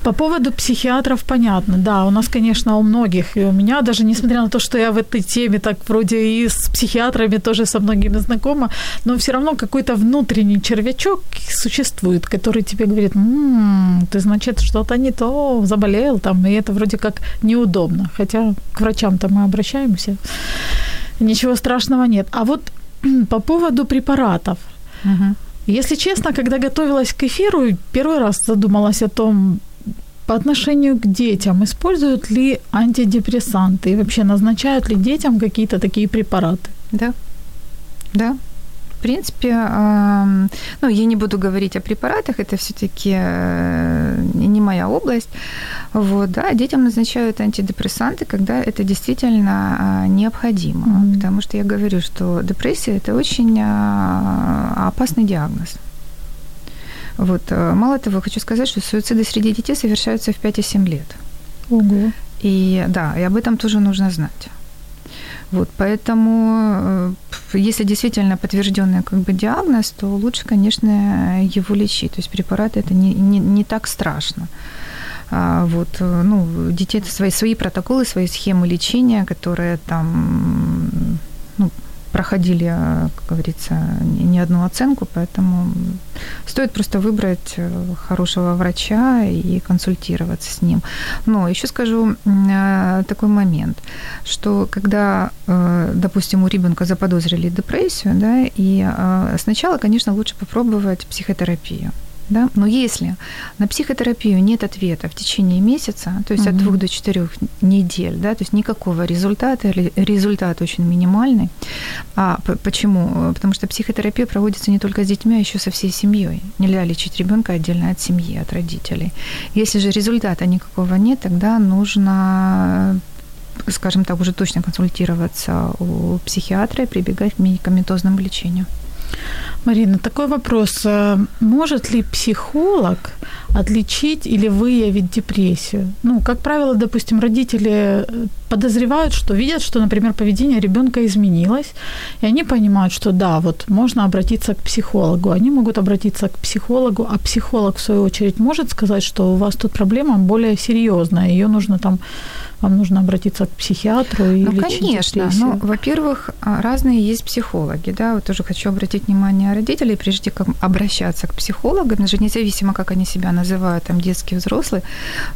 По поводу психиатров понятно, да, у нас, конечно, у многих, и у меня даже, несмотря на то, что я в этой теме так вроде и с психиатрами тоже со многими знакома, но все равно какой-то внутренний червячок существует, который тебе говорит, м-м, ты, значит, что-то не то, заболел там, и это вроде как неудобно, хотя к врачам-то мы обращаемся, ничего страшного нет. А вот по поводу препаратов, угу. Если честно, когда готовилась к эфиру, первый раз задумалась о том, по отношению к детям, используют ли антидепрессанты и вообще назначают ли детям какие-то такие препараты? Да, да, в принципе, ну, я не буду говорить о препаратах, это все-таки э, не моя область. Вот, да, детям назначают антидепрессанты, когда это действительно а, необходимо. Mm-hmm. Потому что я говорю, что депрессия – это очень а, опасный диагноз. Вот. Э, мало того, хочу сказать, что суициды среди детей совершаются в 5 и 7 лет. Ого. И да, и об этом тоже нужно знать. Вот, поэтому, э, если действительно подтвержденный как бы диагноз, то лучше, конечно, его лечить. То есть препараты это не, не, не так страшно. А вот, э, ну, детей это свои, свои протоколы, свои схемы лечения, которые там ну, проходили, э, как говорится, не одну оценку, поэтому стоит просто выбрать э, хорошего врача и консультироваться с ним. Но еще скажу э, такой момент, что когда, допустим, у ребенка заподозрили депрессию, да, и сначала, конечно, лучше попробовать психотерапию. Да? Но если на психотерапию нет ответа в течение месяца, то есть угу. от двух до четырех недель, да, то есть никакого результата результат очень минимальный. А почему? Потому что психотерапия проводится не только с детьми, а еще со всей семьей. Нельзя лечить ребенка отдельно от семьи, от родителей. Если же результата никакого нет, тогда нужно скажем так, уже точно консультироваться у психиатра и прибегать к медикаментозному лечению. Марина, такой вопрос. Э, может ли психолог отличить или выявить депрессию? Ну, как правило, допустим, родители э, подозревают, что видят, что, например, поведение ребенка изменилось, и они понимают, что да, вот можно обратиться к психологу. Они могут обратиться к психологу, а психолог, в свою очередь, может сказать, что у вас тут проблема более серьезная, ее нужно там вам нужно обратиться к психиатру и Ну, конечно. Ну, во-первых, а, разные есть психологи, да, вот тоже хочу обратить внимание родителей, прежде чем обращаться к психологу, даже независимо, как они себя называют, там, детский, взрослый,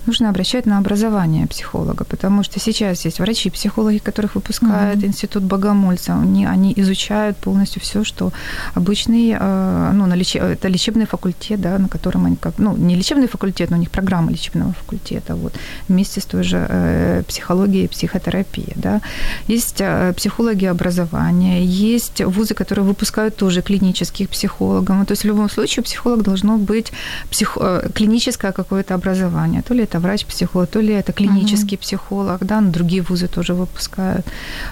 нужно обращать на образование психолога, потому что сейчас есть врачи, психологи, которых выпускает mm-hmm. Институт Богомольца, они, они изучают полностью все, что обычный, а, ну, на леч... это лечебный факультет, да, на котором они как, ну, не лечебный факультет, но у них программа лечебного факультета, вот, вместе с той же психологией и психотерапией, да. Есть э, психологи образования, есть вузы, которые выпускают тоже клинических психологов, то есть в любом случае психолог должно быть псих... Э, клиническое какое-то образование, то ли это врач-психолог, то ли это клинический uh-huh. психолог, да, но другие вузы тоже выпускают,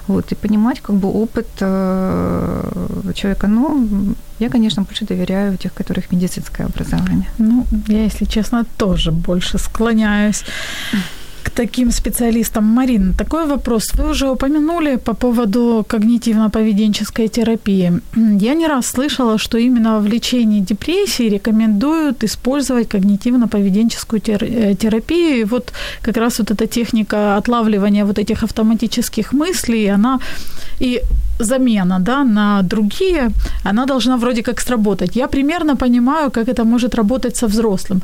вот, и понимать как бы опыт э, человека, ну, я, конечно, больше доверяю тех, у которых медицинское образование. Ну, я, если честно, тоже больше склоняюсь к таким специалистам. Марина, такой вопрос. Вы уже упомянули по поводу когнитивно-поведенческой терапии. Я не раз слышала, что именно в лечении депрессии рекомендуют использовать когнитивно-поведенческую э, терапию. И вот как раз вот эта техника отлавливания вот этих автоматических мыслей, она и замена да, на другие, она должна вроде как сработать. Я примерно понимаю, как это может работать со взрослым.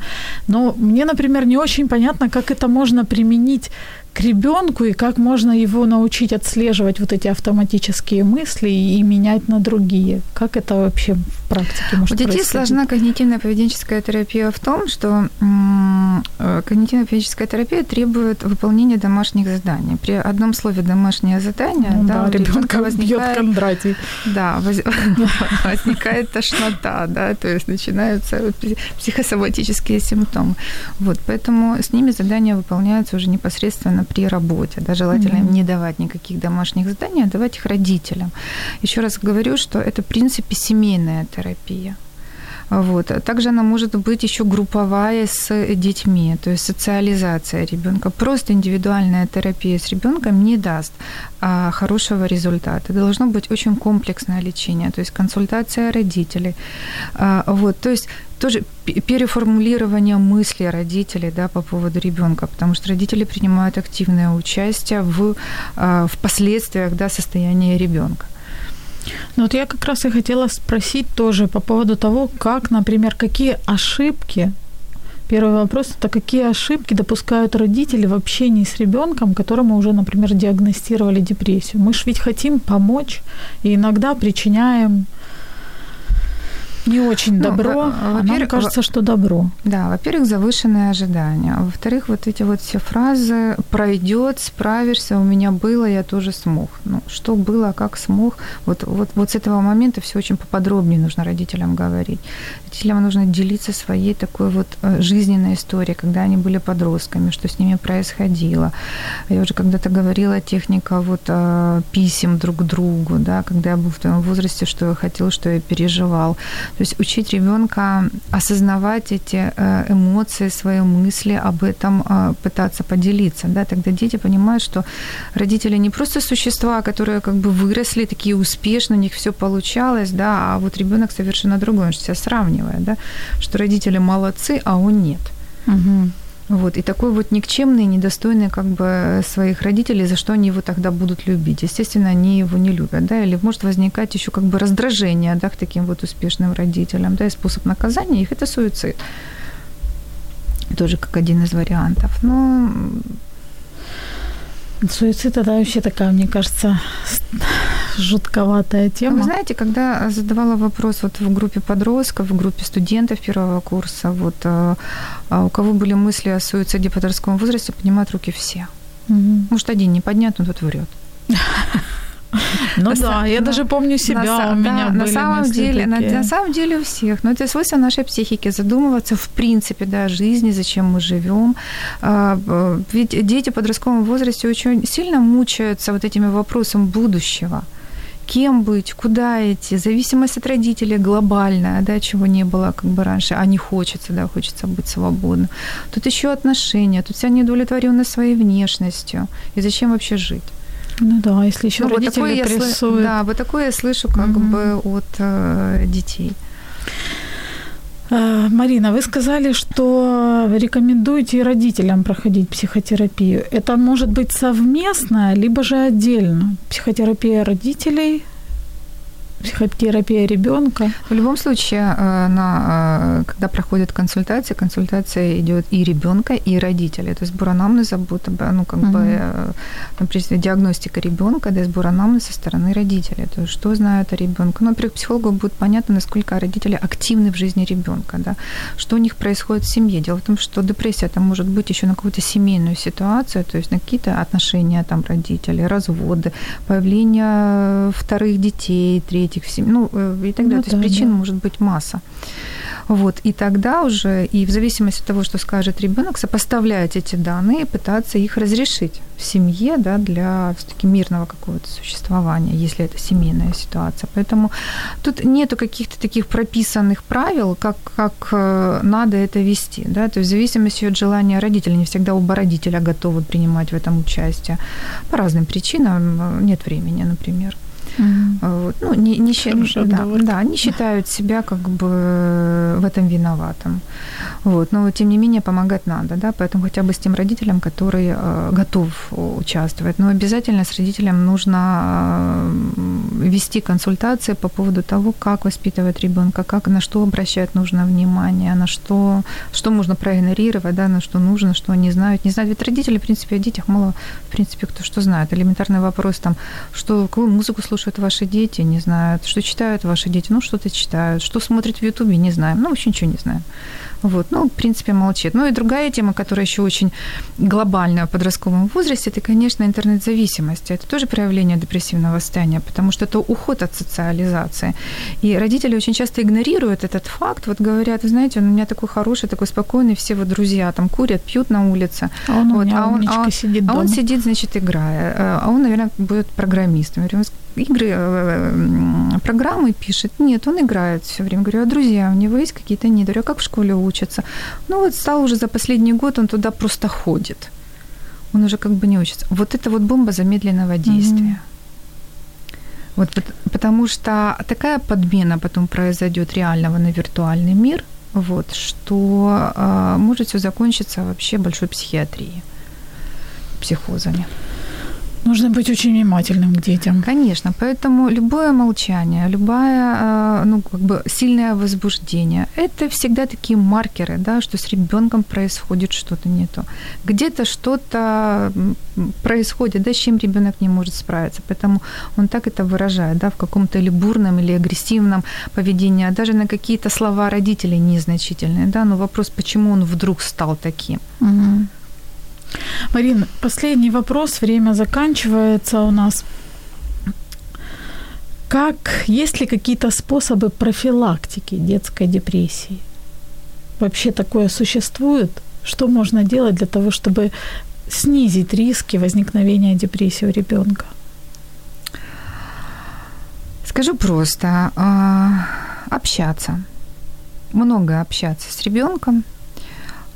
Но мне, например, не очень понятно, как это можно применить к ребенку и как можно его научить отслеживать вот эти автоматические мысли и менять на другие. Как это вообще в практике может У детей сложна когнитивно-поведенческая терапия в том, что э, когнитивно-поведенческая терапия требует выполнения домашних заданий. При одном слове домашнее задание, ну, да, да ребенка возникает, Кондратий. Да, воз, возникает тошнота, да, то есть начинаются психосоматические симптомы. Вот, поэтому с ними задания выполняются уже непосредственно при работе. Да, желательно mm-hmm. не давать никаких домашних заданий, а давать их родителям. Еще раз говорю, что это, в принципе, семейная терапия. Вот. Также она может быть еще групповая с детьми, то есть социализация ребенка. Просто индивидуальная терапия с ребенком не даст а, хорошего результата. Должно быть очень комплексное лечение, то есть консультация родителей. А, вот, то есть тоже переформулирование мыслей родителей да, по поводу ребенка, потому что родители принимают активное участие в, а, в последствиях да, состояния ребенка. Ну вот я как раз и хотела спросить тоже по поводу того, как, например, какие ошибки Первый вопрос – это какие ошибки допускают родители в общении с ребенком, которому уже, например, диагностировали депрессию. Мы же ведь хотим помочь и иногда причиняем не очень ну, добро, а нам кажется, что добро. Да, во-первых, завышенные ожидания. Во-вторых, вот эти вот все фразы «пройдет», «справишься», «у меня было», «я тоже смог». Ну, что было, как смог. Вот, вот, вот с этого момента все очень поподробнее нужно родителям говорить. Родителям нужно делиться своей такой вот э, жизненной историей, когда они были подростками, что с ними происходило. Я уже когда-то говорила, техника вот э, писем друг к другу, да, когда я был в том возрасте, что я хотел, что я переживал. То есть учить ребенка осознавать эти э, эмоции, свои мысли, об этом э, пытаться поделиться. Да? Тогда дети понимают, что родители не просто существа, которые как бы выросли, такие успешные, у них все получалось, да, а вот ребенок совершенно другой, он себя сравнивает, да, что родители молодцы, а он нет. Угу. Вот, и такой вот никчемный, недостойный как бы своих родителей, за что они его тогда будут любить. Естественно, они его не любят, да, или может возникать еще как бы раздражение, да, к таким вот успешным родителям, да, и способ наказания их – это суицид. Тоже как один из вариантов. Но Суицид это вообще такая, мне кажется, жутковатая тема. Вы знаете, когда задавала вопрос вот в группе подростков, в группе студентов первого курса, вот а, а у кого были мысли о суициде в подростковом возрасте, поднимают руки все. Угу. Может, один не поднят, но тот врет. Ну да, я даже помню себя, у меня на самом деле, на, самом деле у всех. Но это свойство нашей психики задумываться в принципе, да, о жизни, зачем мы живем. А, ведь дети в подростковом возрасте очень сильно мучаются вот этими вопросами будущего кем быть, куда идти, зависимость от родителей глобальная, да, чего не было как бы раньше, а не хочется, да, хочется быть свободным. Тут еще отношения, тут вся неудовлетворенность своей внешностью. И зачем вообще жить? Ну да, если еще ну, родители вот такое прессуют. Да, вот такое я слышу как угу. бы от э, детей. Э, Марина, вы сказали, что рекомендуете родителям проходить психотерапию. Это может быть совместно, либо же отдельно? Психотерапия родителей – психотерапия ребенка. В любом случае, э, на, э, когда проходит консультация, консультация идет и ребенка, и родителей. То есть сбор анамнеза будет, ну, как uh-huh. бы, например, диагностика ребенка, да, сбор анамнеза со стороны родителей. То есть что знают о ребенке. Ну, во-первых, психологу будет понятно, насколько родители активны в жизни ребенка, да, что у них происходит в семье. Дело в том, что депрессия это может быть еще на какую-то семейную ситуацию, то есть на какие-то отношения там родителей, разводы, появление вторых детей, третьих этих семей, ну э, и так далее. Ну, То есть да, причин да. может быть масса. Вот, и тогда уже, и в зависимости от того, что скажет ребенок, сопоставлять эти данные, пытаться их разрешить в семье, да, для все-таки мирного какого-то существования, если это семейная ситуация. Поэтому тут нету каких-то таких прописанных правил, как, как э, надо это вести, да, то есть в зависимости от желания родителя, не всегда оба родителя готовы принимать в этом участие. По разным причинам э, нет времени, например. Mm-hmm. Вот. Ну, не, не, да, да, они считают себя как бы в этом виноватым. Вот. Но, тем не менее, помогать надо, да, поэтому хотя бы с тем родителем, который э, готов участвовать. Но обязательно с родителем нужно э, вести консультации по поводу того, как воспитывать ребенка, как, на что обращать нужно внимание, на что, что можно проигнорировать, да, на что нужно, что они знают, не знают. Ведь родители, в принципе, о детях мало, в принципе, кто что знает. Элементарный вопрос там, что, какую музыку слушают слушают ваши дети, не знают, что читают ваши дети, ну, что-то читают, что смотрят в Ютубе, не знаем, ну, вообще ничего не знаем. Вот, ну, в принципе, молчит. Ну и другая тема, которая еще очень глобальная в подростковом возрасте, это, конечно, интернет-зависимость. Это тоже проявление депрессивного состояния, потому что это уход от социализации. И родители очень часто игнорируют этот факт, вот говорят, вы знаете, он у меня такой хороший, такой спокойный, все вот друзья там курят, пьют на улице. А он, вот, а он, а он сидит а он сидит, значит, играя. Э, а он, наверное, будет программистом. Я говорю, игры, э, программы пишет. Нет, он играет все время. Говорю, а друзья, у него есть какие-то нет? Говорю, а как в школе учится? Ну вот стал уже за последний год, он туда просто ходит. Он уже как бы не учится. Вот это вот бомба замедленного действия. Mm-hmm. Вот потому что такая подмена потом произойдет реального на виртуальный мир, вот, что э, может все закончиться вообще большой психиатрией, психозами. Нужно быть очень внимательным к детям. Конечно, поэтому любое молчание, любое э, ну, как бы сильное возбуждение, это всегда такие маркеры, да, что с ребенком происходит что-то не то. Где-то что-то происходит, да, с чем ребенок не может справиться. Поэтому он так это выражает, да, в каком-то или бурном, или агрессивном поведении, а даже на какие-то слова родителей незначительные, да, но вопрос, почему он вдруг стал таким. Угу. Марин, последний вопрос, время заканчивается у нас. Как, есть ли какие-то способы профилактики детской депрессии? Вообще такое существует? Что можно делать для того, чтобы снизить риски возникновения депрессии у ребенка? Скажу просто, а, общаться, много общаться с ребенком,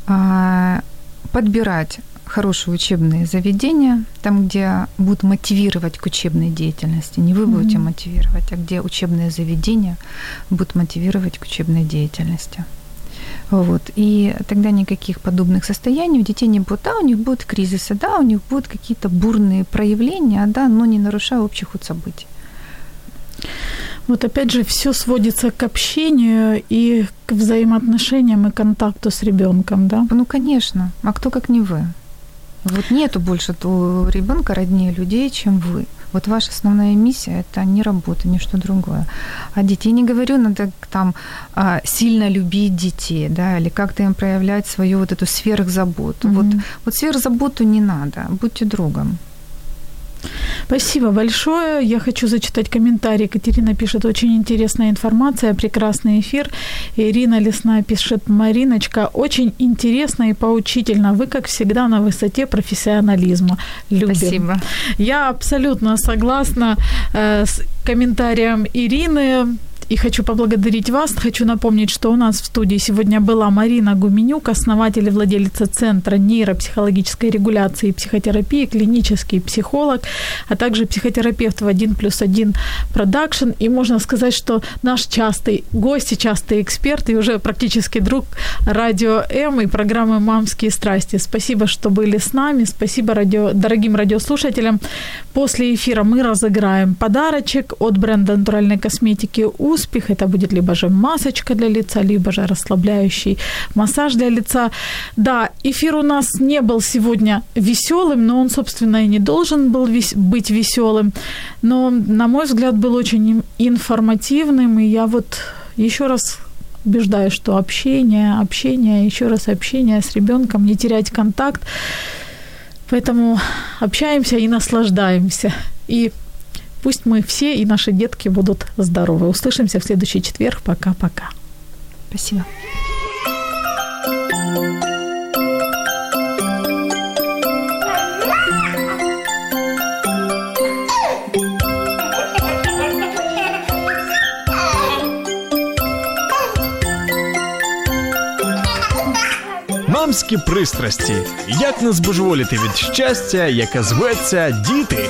а, подбирать хорошие учебные заведения, там, где будут мотивировать к учебной деятельности. Не вы будете mm-hmm. мотивировать, а где учебные заведения будут мотивировать к учебной деятельности. Вот. И тогда никаких подобных состояний у детей не будет. Да, у них будут кризисы, да, у них будут какие-то бурные проявления, да, но не нарушая общих вот событий. Вот опять же, все сводится к общению и к взаимоотношениям и контакту с ребенком, да? Ну, конечно. А кто как не вы? Вот нету больше у ребенка роднее людей, чем вы. Вот ваша основная миссия – это не работа, не что другое. А детей не говорю, надо там а, сильно любить детей, да, или как-то им проявлять свою вот эту сверхзаботу. Mm-hmm. Вот, вот сверхзаботу не надо, будьте другом. Спасибо большое. Я хочу зачитать комментарий. Екатерина пишет, очень интересная информация, прекрасный эфир. Ирина Лесная пишет, Мариночка, очень интересно и поучительно. Вы, как всегда, на высоте профессионализма. Любим. Спасибо. Я абсолютно согласна э, с комментарием Ирины и хочу поблагодарить вас. Хочу напомнить, что у нас в студии сегодня была Марина Гуменюк, основатель и владелица Центра нейропсихологической регуляции и психотерапии, клинический психолог, а также психотерапевт в 1 плюс 1 продакшн. И можно сказать, что наш частый гость и частый эксперт, и уже практически друг Радио М и программы «Мамские страсти». Спасибо, что были с нами. Спасибо радио, дорогим радиослушателям. После эфира мы разыграем подарочек от бренда натуральной косметики «Успех». Это будет либо же масочка для лица, либо же расслабляющий массаж для лица. Да, эфир у нас не был сегодня веселым, но он, собственно, и не должен был быть веселым. Но, на мой взгляд, был очень информативным. И я вот еще раз убеждаю, что общение, общение, еще раз общение с ребенком, не терять контакт. Поэтому общаемся и наслаждаемся. И пусть мы все и наши детки будут здоровы. Услышимся в следующий четверг. Пока-пока. Спасибо. Мамські пристрасті. Як не збожеволіти від щастя, яке зветься діти.